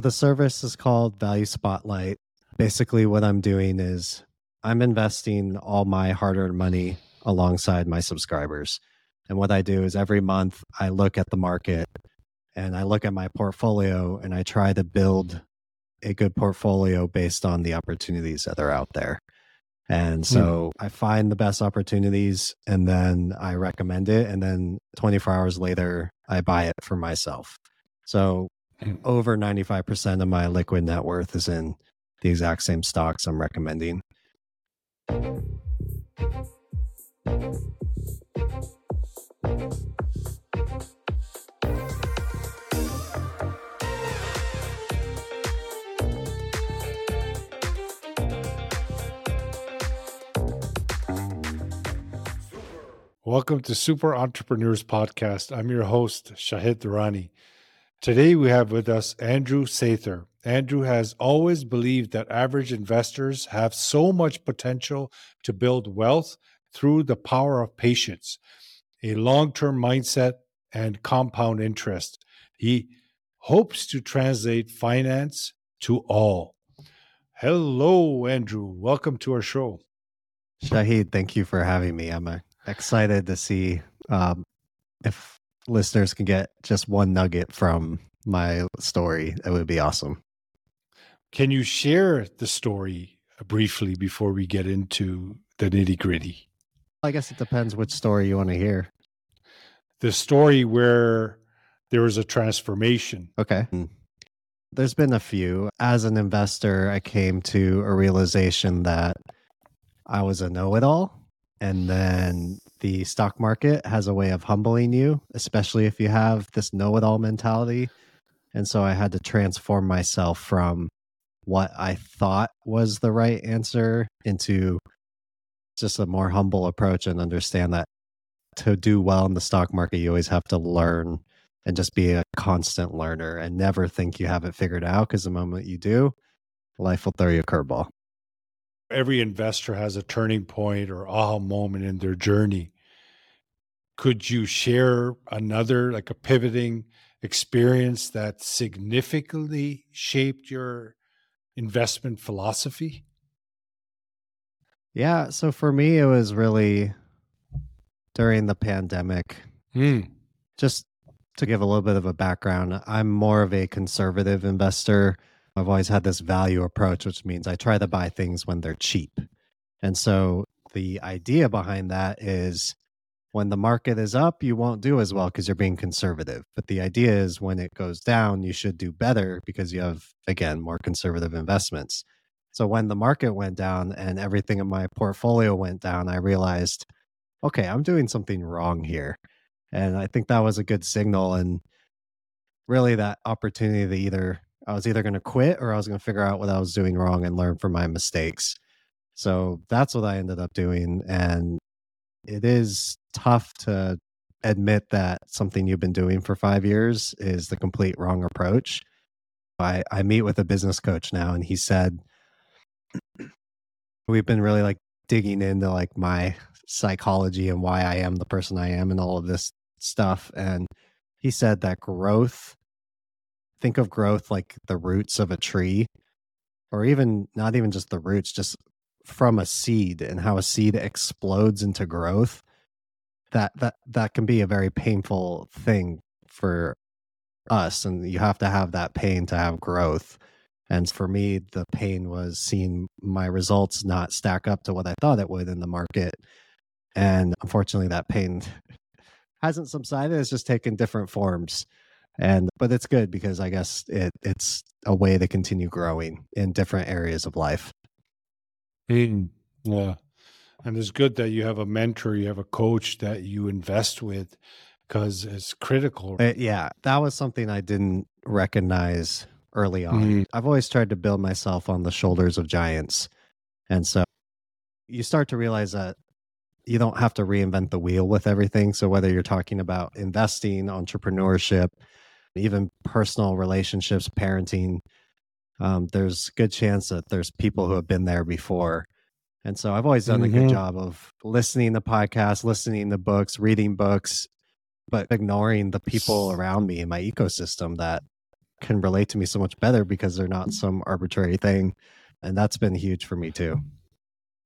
The service is called Value Spotlight. Basically, what I'm doing is I'm investing all my hard earned money alongside my subscribers. And what I do is every month I look at the market and I look at my portfolio and I try to build a good portfolio based on the opportunities that are out there. And hmm. so mm. I find the best opportunities and then I recommend it. And then 24 hours later, I buy it for myself. So over 95% of my liquid net worth is in the exact same stocks I'm recommending. Welcome to Super Entrepreneurs Podcast. I'm your host, Shahid Durrani. Today we have with us Andrew Sather. Andrew has always believed that average investors have so much potential to build wealth through the power of patience, a long term mindset, and compound interest. He hopes to translate finance to all. Hello, Andrew. Welcome to our show. Shahid, thank you for having me. I'm a excited to see um, if listeners can get just one nugget from my story. That would be awesome. Can you share the story briefly before we get into the nitty gritty? I guess it depends which story you want to hear. The story where there was a transformation. Okay. Hmm. There's been a few. As an investor, I came to a realization that I was a know it all and then the stock market has a way of humbling you, especially if you have this know it all mentality. And so I had to transform myself from what I thought was the right answer into just a more humble approach and understand that to do well in the stock market, you always have to learn and just be a constant learner and never think you have it figured out because the moment you do, life will throw you a curveball every investor has a turning point or aha moment in their journey. Could you share another, like a pivoting experience that significantly shaped your investment philosophy? Yeah. So for me, it was really during the pandemic. Mm. Just to give a little bit of a background, I'm more of a conservative investor. I've always had this value approach, which means I try to buy things when they're cheap. And so the idea behind that is when the market is up, you won't do as well because you're being conservative. But the idea is when it goes down, you should do better because you have, again, more conservative investments. So when the market went down and everything in my portfolio went down, I realized, okay, I'm doing something wrong here. And I think that was a good signal. And really, that opportunity to either I was either going to quit or I was going to figure out what I was doing wrong and learn from my mistakes. So that's what I ended up doing. And it is tough to admit that something you've been doing for five years is the complete wrong approach. I, I meet with a business coach now, and he said, We've been really like digging into like my psychology and why I am the person I am and all of this stuff. And he said that growth think of growth like the roots of a tree or even not even just the roots just from a seed and how a seed explodes into growth that that that can be a very painful thing for us and you have to have that pain to have growth. And for me the pain was seeing my results not stack up to what i thought it would in the market. And unfortunately that pain hasn't subsided it's just taken different forms and but it's good because i guess it it's a way to continue growing in different areas of life. Mm, yeah. And it's good that you have a mentor you have a coach that you invest with because it's critical uh, yeah that was something i didn't recognize early on. Mm. i've always tried to build myself on the shoulders of giants. And so you start to realize that you don't have to reinvent the wheel with everything. So whether you're talking about investing entrepreneurship even personal relationships, parenting. Um, there's good chance that there's people who have been there before. And so I've always done mm-hmm. a good mm-hmm. job of listening to podcasts, listening to books, reading books, but ignoring the people around me in my ecosystem that can relate to me so much better because they're not some arbitrary thing. And that's been huge for me too.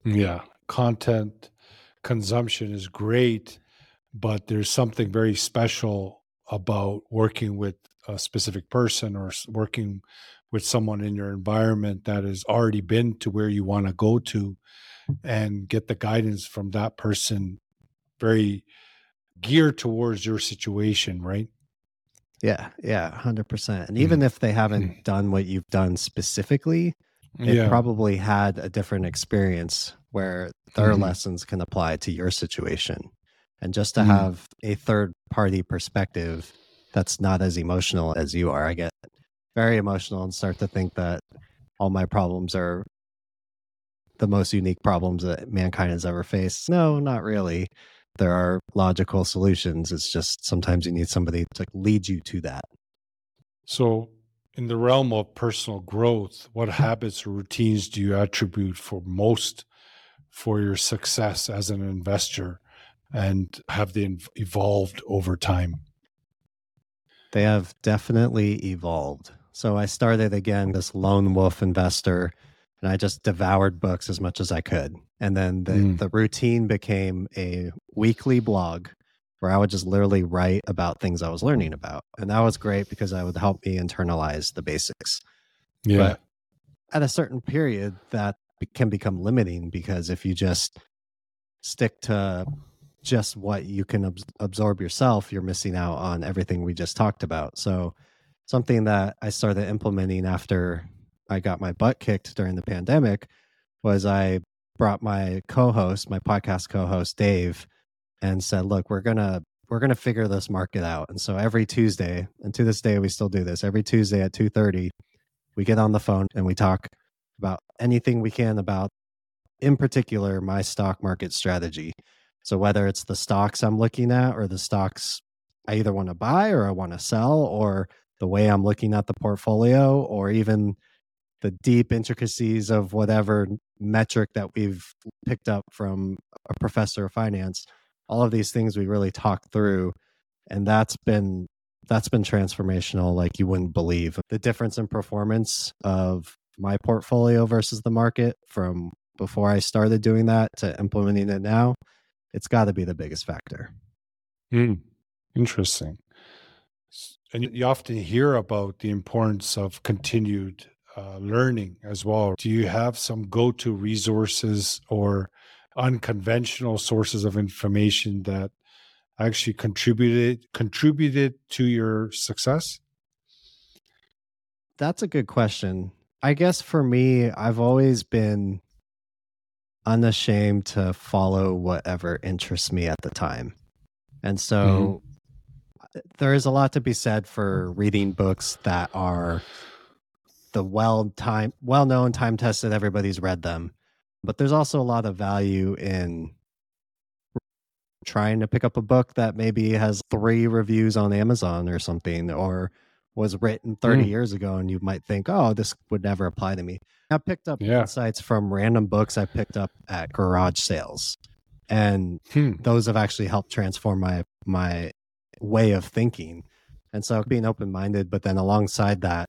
Yeah. Content consumption is great, but there's something very special about working with a specific person or working with someone in your environment that has already been to where you want to go to and get the guidance from that person very geared towards your situation, right? Yeah, yeah, 100%. And even mm. if they haven't mm. done what you've done specifically, they yeah. probably had a different experience where their mm-hmm. lessons can apply to your situation. And just to mm. have a third party perspective that's not as emotional as you are, I get very emotional and start to think that all my problems are the most unique problems that mankind has ever faced. No, not really. There are logical solutions. It's just sometimes you need somebody to lead you to that. So, in the realm of personal growth, what habits or routines do you attribute for most for your success as an investor and have they evolved over time? They have definitely evolved. So I started again this lone wolf investor and I just devoured books as much as I could. And then the, mm. the routine became a weekly blog where I would just literally write about things I was learning about. And that was great because that would help me internalize the basics. Yeah. But at a certain period, that can become limiting because if you just stick to just what you can ab- absorb yourself, you're missing out on everything we just talked about. So, something that I started implementing after I got my butt kicked during the pandemic was I brought my co-host, my podcast co-host Dave, and said, "Look, we're gonna we're gonna figure this market out." And so every Tuesday, and to this day we still do this. Every Tuesday at two thirty, we get on the phone and we talk about anything we can about, in particular, my stock market strategy. So whether it's the stocks I'm looking at or the stocks I either want to buy or I want to sell or the way I'm looking at the portfolio or even the deep intricacies of whatever metric that we've picked up from a professor of finance all of these things we really talk through and that's been that's been transformational like you wouldn't believe. The difference in performance of my portfolio versus the market from before i started doing that to implementing it now it's got to be the biggest factor mm, interesting and you often hear about the importance of continued uh, learning as well. Do you have some go to resources or unconventional sources of information that actually contributed contributed to your success? That's a good question. I guess for me, I've always been unashamed to follow whatever interests me at the time. And so mm-hmm. there is a lot to be said for reading books that are the well time well known time tested everybody's read them but there's also a lot of value in trying to pick up a book that maybe has three reviews on amazon or something or was written 30 mm. years ago and you might think oh this would never apply to me i picked up yeah. insights from random books i picked up at garage sales and hmm. those have actually helped transform my my way of thinking and so being open-minded but then alongside that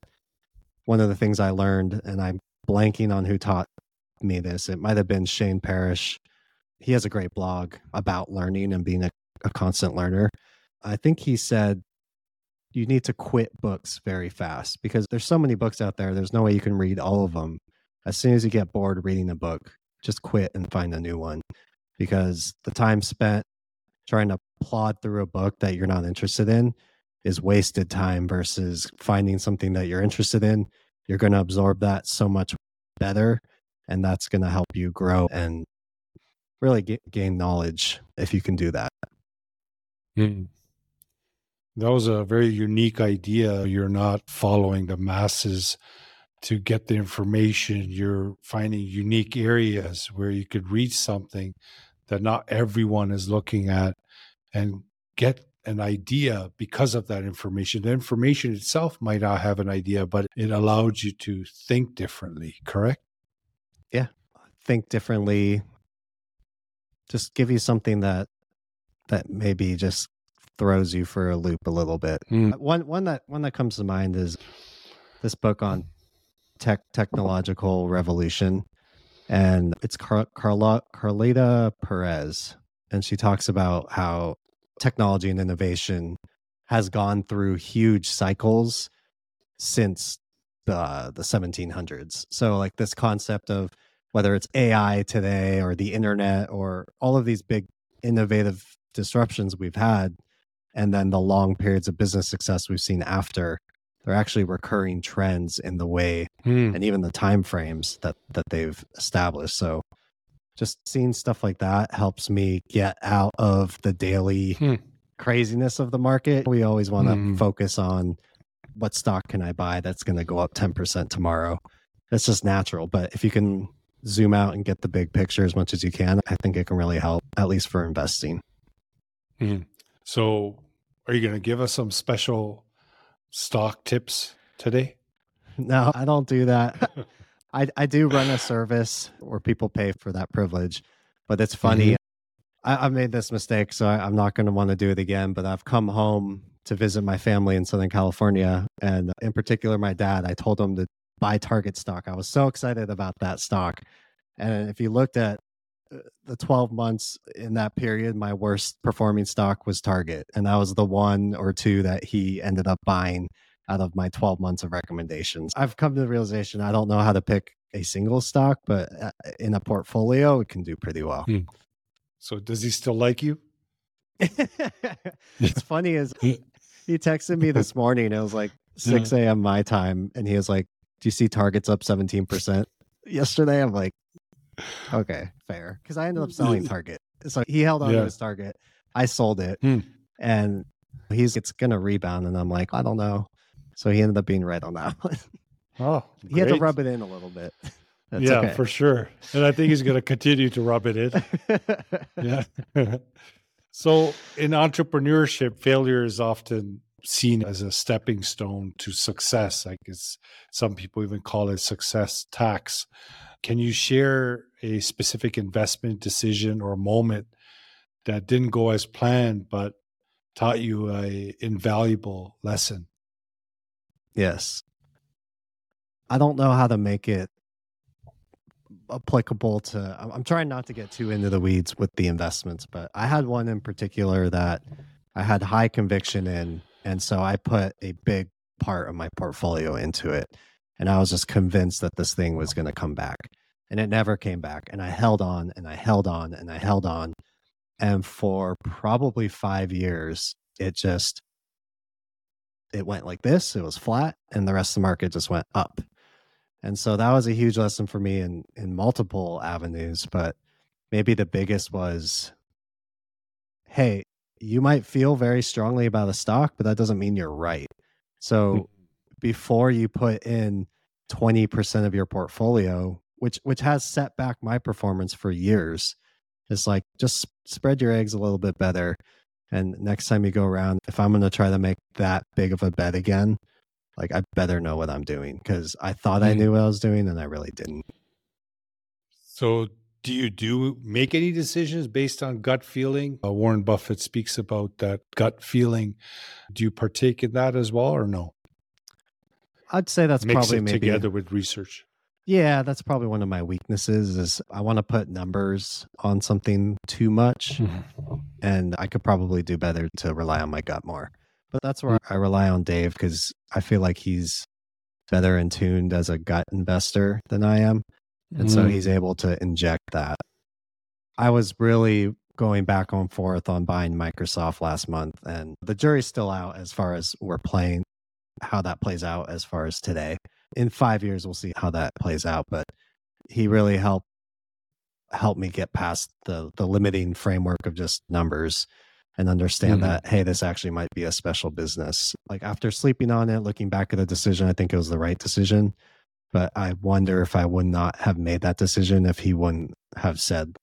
one of the things I learned, and I'm blanking on who taught me this. It might have been Shane Parrish. He has a great blog about learning and being a, a constant learner. I think he said you need to quit books very fast because there's so many books out there. There's no way you can read all of them. As soon as you get bored reading a book, just quit and find a new one because the time spent trying to plod through a book that you're not interested in is wasted time versus finding something that you're interested in. You're going to absorb that so much better, and that's going to help you grow and really get, gain knowledge if you can do that. Mm. That was a very unique idea. You're not following the masses to get the information. You're finding unique areas where you could read something that not everyone is looking at and get an idea because of that information. The information itself might not have an idea, but it allowed you to think differently, correct? Yeah. Think differently. Just give you something that that maybe just throws you for a loop a little bit. Mm. One one that one that comes to mind is this book on tech technological revolution, and it's Car- Carla Carlota Perez, and she talks about how technology and innovation has gone through huge cycles since the the 1700s. So like this concept of whether it's AI today or the internet or all of these big innovative disruptions we've had and then the long periods of business success we've seen after they're actually recurring trends in the way hmm. and even the time frames that that they've established so just seeing stuff like that helps me get out of the daily hmm. craziness of the market we always want to hmm. focus on what stock can i buy that's going to go up 10% tomorrow that's just natural but if you can zoom out and get the big picture as much as you can i think it can really help at least for investing hmm. so are you going to give us some special stock tips today? No, I don't do that. I, I do run a service where people pay for that privilege, but it's funny. Mm-hmm. I, have made this mistake, so I, I'm not going to want to do it again. But I've come home to visit my family in Southern California, and in particular, my dad. I told him to buy Target stock. I was so excited about that stock. And if you looked at the 12 months in that period, my worst performing stock was Target. And that was the one or two that he ended up buying out of my 12 months of recommendations. I've come to the realization I don't know how to pick a single stock, but uh, in a portfolio, it can do pretty well. Hmm. So, does he still like you? it's funny is he texted me this morning. It was like 6 a.m. my time, and he was like, "Do you see Target's up 17%?" Yesterday, I'm like, okay, fair. Because I ended up selling Target. So he held on yeah. to his Target. I sold it. Hmm. And he's it's gonna rebound. And I'm like, I don't know. So he ended up being right on that one. Oh, he had to rub it in a little bit. That's yeah, okay. for sure. And I think he's going to continue to rub it in. yeah. so in entrepreneurship, failure is often seen as a stepping stone to success. Like it's some people even call it success tax. Can you share a specific investment decision or moment that didn't go as planned but taught you a invaluable lesson? Yes. I don't know how to make it applicable to I'm trying not to get too into the weeds with the investments, but I had one in particular that I had high conviction in and so I put a big part of my portfolio into it and I was just convinced that this thing was going to come back. And it never came back. And I held on and I held on and I held on. And for probably five years, it just it went like this. It was flat, and the rest of the market just went up. And so that was a huge lesson for me in in multiple avenues. But maybe the biggest was, hey, you might feel very strongly about a stock, but that doesn't mean you're right. So. Before you put in 20% of your portfolio, which which has set back my performance for years, is like just spread your eggs a little bit better. And next time you go around, if I'm going to try to make that big of a bet again, like I better know what I'm doing because I thought mm. I knew what I was doing and I really didn't. So, do you do make any decisions based on gut feeling? Uh, Warren Buffett speaks about that gut feeling. Do you partake in that as well, or no? I'd say that's Mix probably maybe together with research. Yeah, that's probably one of my weaknesses is I want to put numbers on something too much mm-hmm. and I could probably do better to rely on my gut more. But that's where I rely on Dave cuz I feel like he's better in tuned as a gut investor than I am. And mm. so he's able to inject that. I was really going back and forth on buying Microsoft last month and the jury's still out as far as we're playing how that plays out as far as today. In five years we'll see how that plays out but he really helped help me get past the the limiting framework of just numbers and understand mm-hmm. that hey this actually might be a special business. Like after sleeping on it looking back at the decision i think it was the right decision but i wonder if i would not have made that decision if he wouldn't have said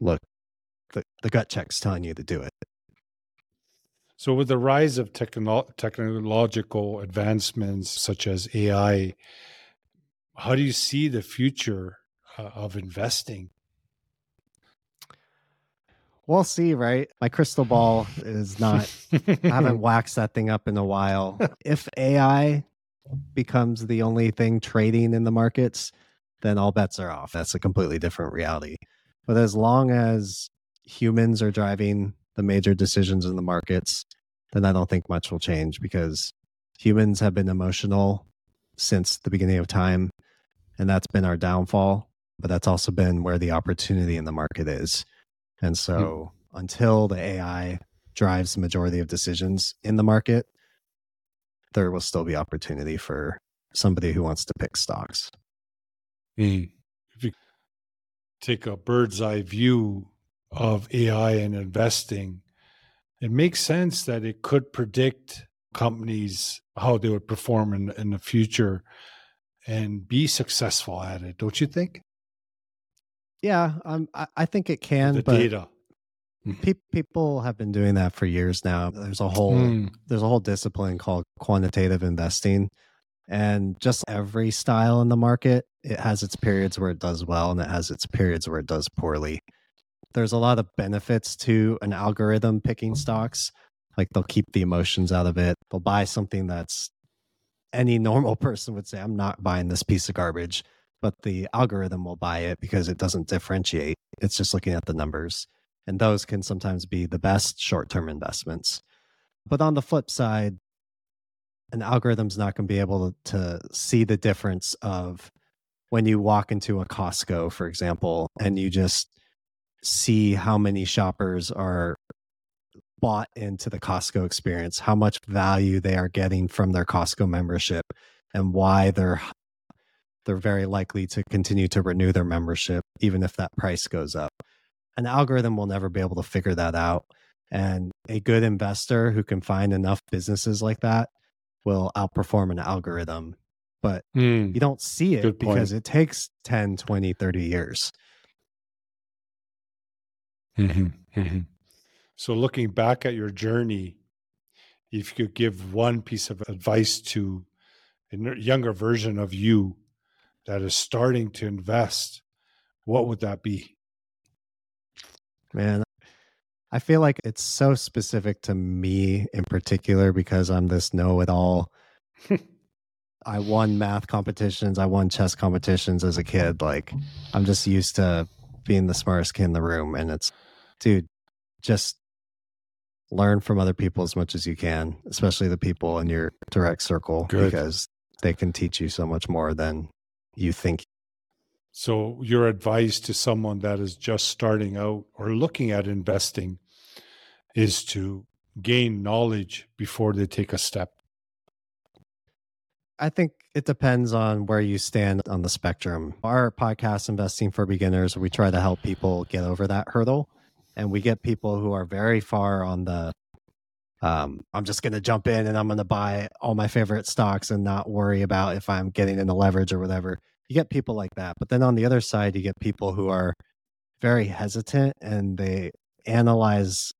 look the, the gut check's telling you to do it so, with the rise of technolo- technological advancements such as AI, how do you see the future uh, of investing? We'll see, right? My crystal ball is not, I haven't waxed that thing up in a while. If AI becomes the only thing trading in the markets, then all bets are off. That's a completely different reality. But as long as humans are driving the major decisions in the markets, then I don't think much will change because humans have been emotional since the beginning of time. And that's been our downfall. But that's also been where the opportunity in the market is. And so mm-hmm. until the AI drives the majority of decisions in the market, there will still be opportunity for somebody who wants to pick stocks. Mm. If you take a bird's eye view of AI and investing, it makes sense that it could predict companies how they would perform in, in the future and be successful at it, don't you think? Yeah, um, I, I think it can. The data. Pe- people have been doing that for years now. There's a whole mm. there's a whole discipline called quantitative investing, and just every style in the market it has its periods where it does well and it has its periods where it does poorly. There's a lot of benefits to an algorithm picking stocks. Like they'll keep the emotions out of it. They'll buy something that's any normal person would say, I'm not buying this piece of garbage, but the algorithm will buy it because it doesn't differentiate. It's just looking at the numbers. And those can sometimes be the best short term investments. But on the flip side, an algorithm's not going to be able to see the difference of when you walk into a Costco, for example, and you just see how many shoppers are bought into the Costco experience, how much value they are getting from their Costco membership, and why they're they're very likely to continue to renew their membership even if that price goes up an algorithm will never be able to figure that out. And a good investor who can find enough businesses like that will outperform an algorithm. But mm, you don't see it because it takes 10, 20, 30 years. Mm-hmm, mm-hmm. So, looking back at your journey, if you could give one piece of advice to a younger version of you that is starting to invest, what would that be? Man, I feel like it's so specific to me in particular because I'm this know it all. I won math competitions, I won chess competitions as a kid. Like, I'm just used to being the smartest kid in the room. And it's, dude, just learn from other people as much as you can, especially the people in your direct circle, Good. because they can teach you so much more than you think so, your advice to someone that is just starting out or looking at investing is to gain knowledge before they take a step. I think it depends on where you stand on the spectrum. Our podcast, Investing for Beginners, we try to help people get over that hurdle. And we get people who are very far on the um, I'm just going to jump in and I'm going to buy all my favorite stocks and not worry about if I'm getting into leverage or whatever you get people like that. But then on the other side, you get people who are very hesitant and they analyze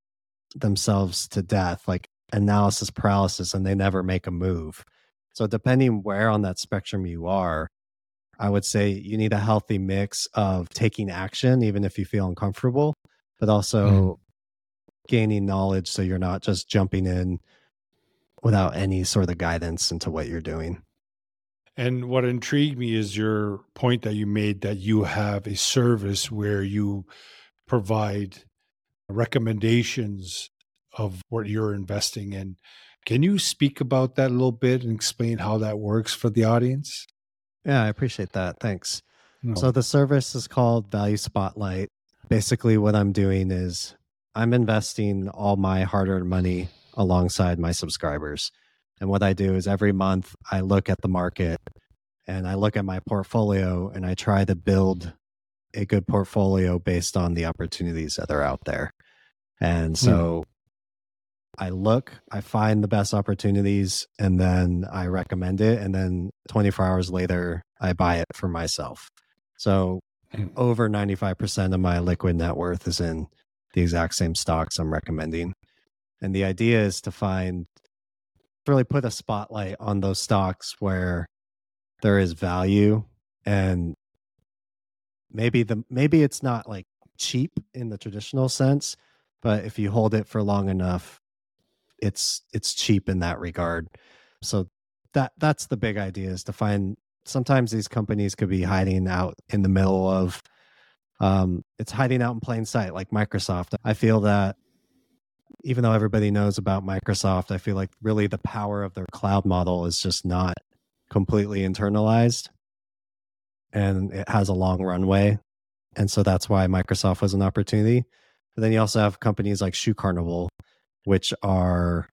themselves to death, like analysis paralysis, and they never make a move. So, depending where on that spectrum you are, I would say you need a healthy mix of taking action, even if you feel uncomfortable, but also mm. gaining knowledge so you're not just jumping in without any sort of guidance into what you're doing. And what intrigued me is your point that you made that you have a service where you provide recommendations of what you're investing in. Can you speak about that a little bit and explain how that works for the audience? Yeah, I appreciate that. Thanks. No. So the service is called Value Spotlight. Basically, what I'm doing is I'm investing all my hard earned money alongside my subscribers. And what I do is every month I look at the market and I look at my portfolio and I try to build a good portfolio based on the opportunities that are out there. And hmm. so I look, I find the best opportunities, and then I recommend it. And then 24 hours later, I buy it for myself. So. Mm. over 95% of my liquid net worth is in the exact same stocks I'm recommending. And the idea is to find really put a spotlight on those stocks where there is value and maybe the maybe it's not like cheap in the traditional sense but if you hold it for long enough it's it's cheap in that regard so that that's the big idea is to find sometimes these companies could be hiding out in the middle of um, it's hiding out in plain sight like microsoft. I feel that even though everybody knows about microsoft i feel like really the power of their cloud model is just not completely internalized. And it has a long runway. And so that's why microsoft was an opportunity. But then you also have companies like shoe carnival which are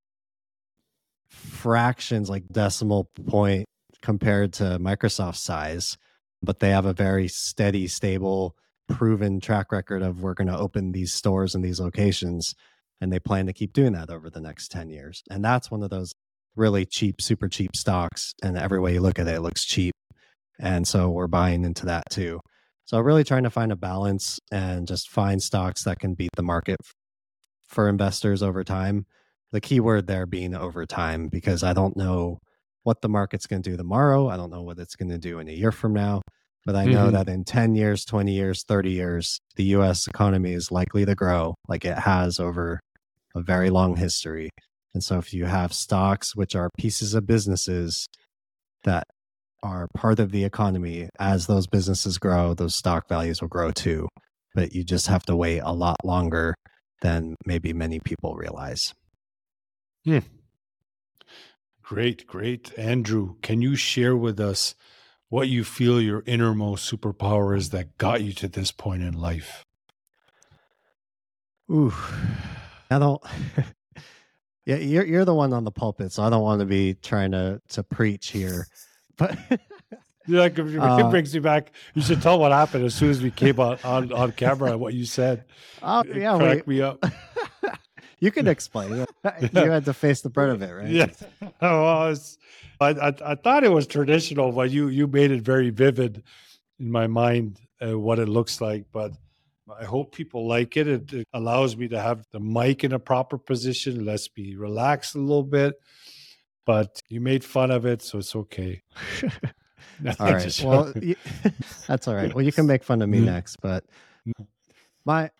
fractions like decimal point compared to Microsoft size, but they have a very steady, stable, proven track record of we're going to open these stores in these locations. And they plan to keep doing that over the next 10 years. And that's one of those really cheap, super cheap stocks. And every way you look at it, it looks cheap. And so we're buying into that too. So really trying to find a balance and just find stocks that can beat the market for investors over time. The key word there being over time, because I don't know what the market's going to do tomorrow. I don't know what it's going to do in a year from now. But I know mm-hmm. that in 10 years, 20 years, 30 years, the US economy is likely to grow like it has over a very long history. And so if you have stocks, which are pieces of businesses that are part of the economy, as those businesses grow, those stock values will grow too. But you just have to wait a lot longer than maybe many people realize. Hmm. Great, great. Andrew, can you share with us what you feel your innermost superpower is that got you to this point in life? Ooh, I don't. yeah, you're you're the one on the pulpit, so I don't want to be trying to to preach here. But like if uh, it brings me back, you should tell what happened as soon as we came on on, on camera what you said. Oh yeah, crack me up. You can explain it. You had to face the brunt of it, right? Yeah. Oh, I, I, I thought it was traditional, but you you made it very vivid in my mind uh, what it looks like. But I hope people like it. it. It allows me to have the mic in a proper position. Let's be relaxed a little bit. But you made fun of it, so it's okay. all right. Well, you, that's all right. Well, you can make fun of me mm-hmm. next, but mm. my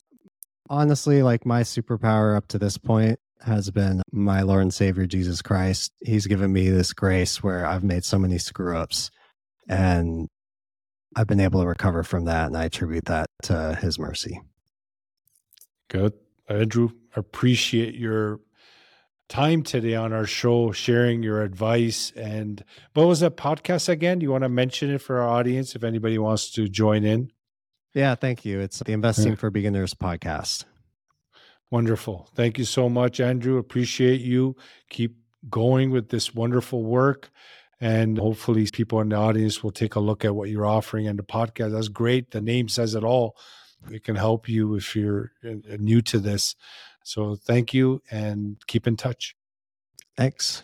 honestly, like my superpower up to this point has been my Lord and Savior Jesus Christ. He's given me this grace where I've made so many screw ups and I've been able to recover from that. And I attribute that to his mercy. Good. Andrew, appreciate your time today on our show, sharing your advice. And what was that podcast again? Do you want to mention it for our audience if anybody wants to join in? Yeah, thank you. It's the Investing for Beginners podcast. Wonderful. Thank you so much, Andrew. Appreciate you. Keep going with this wonderful work. And hopefully, people in the audience will take a look at what you're offering and the podcast. That's great. The name says it all. It can help you if you're uh, new to this. So, thank you and keep in touch. Thanks.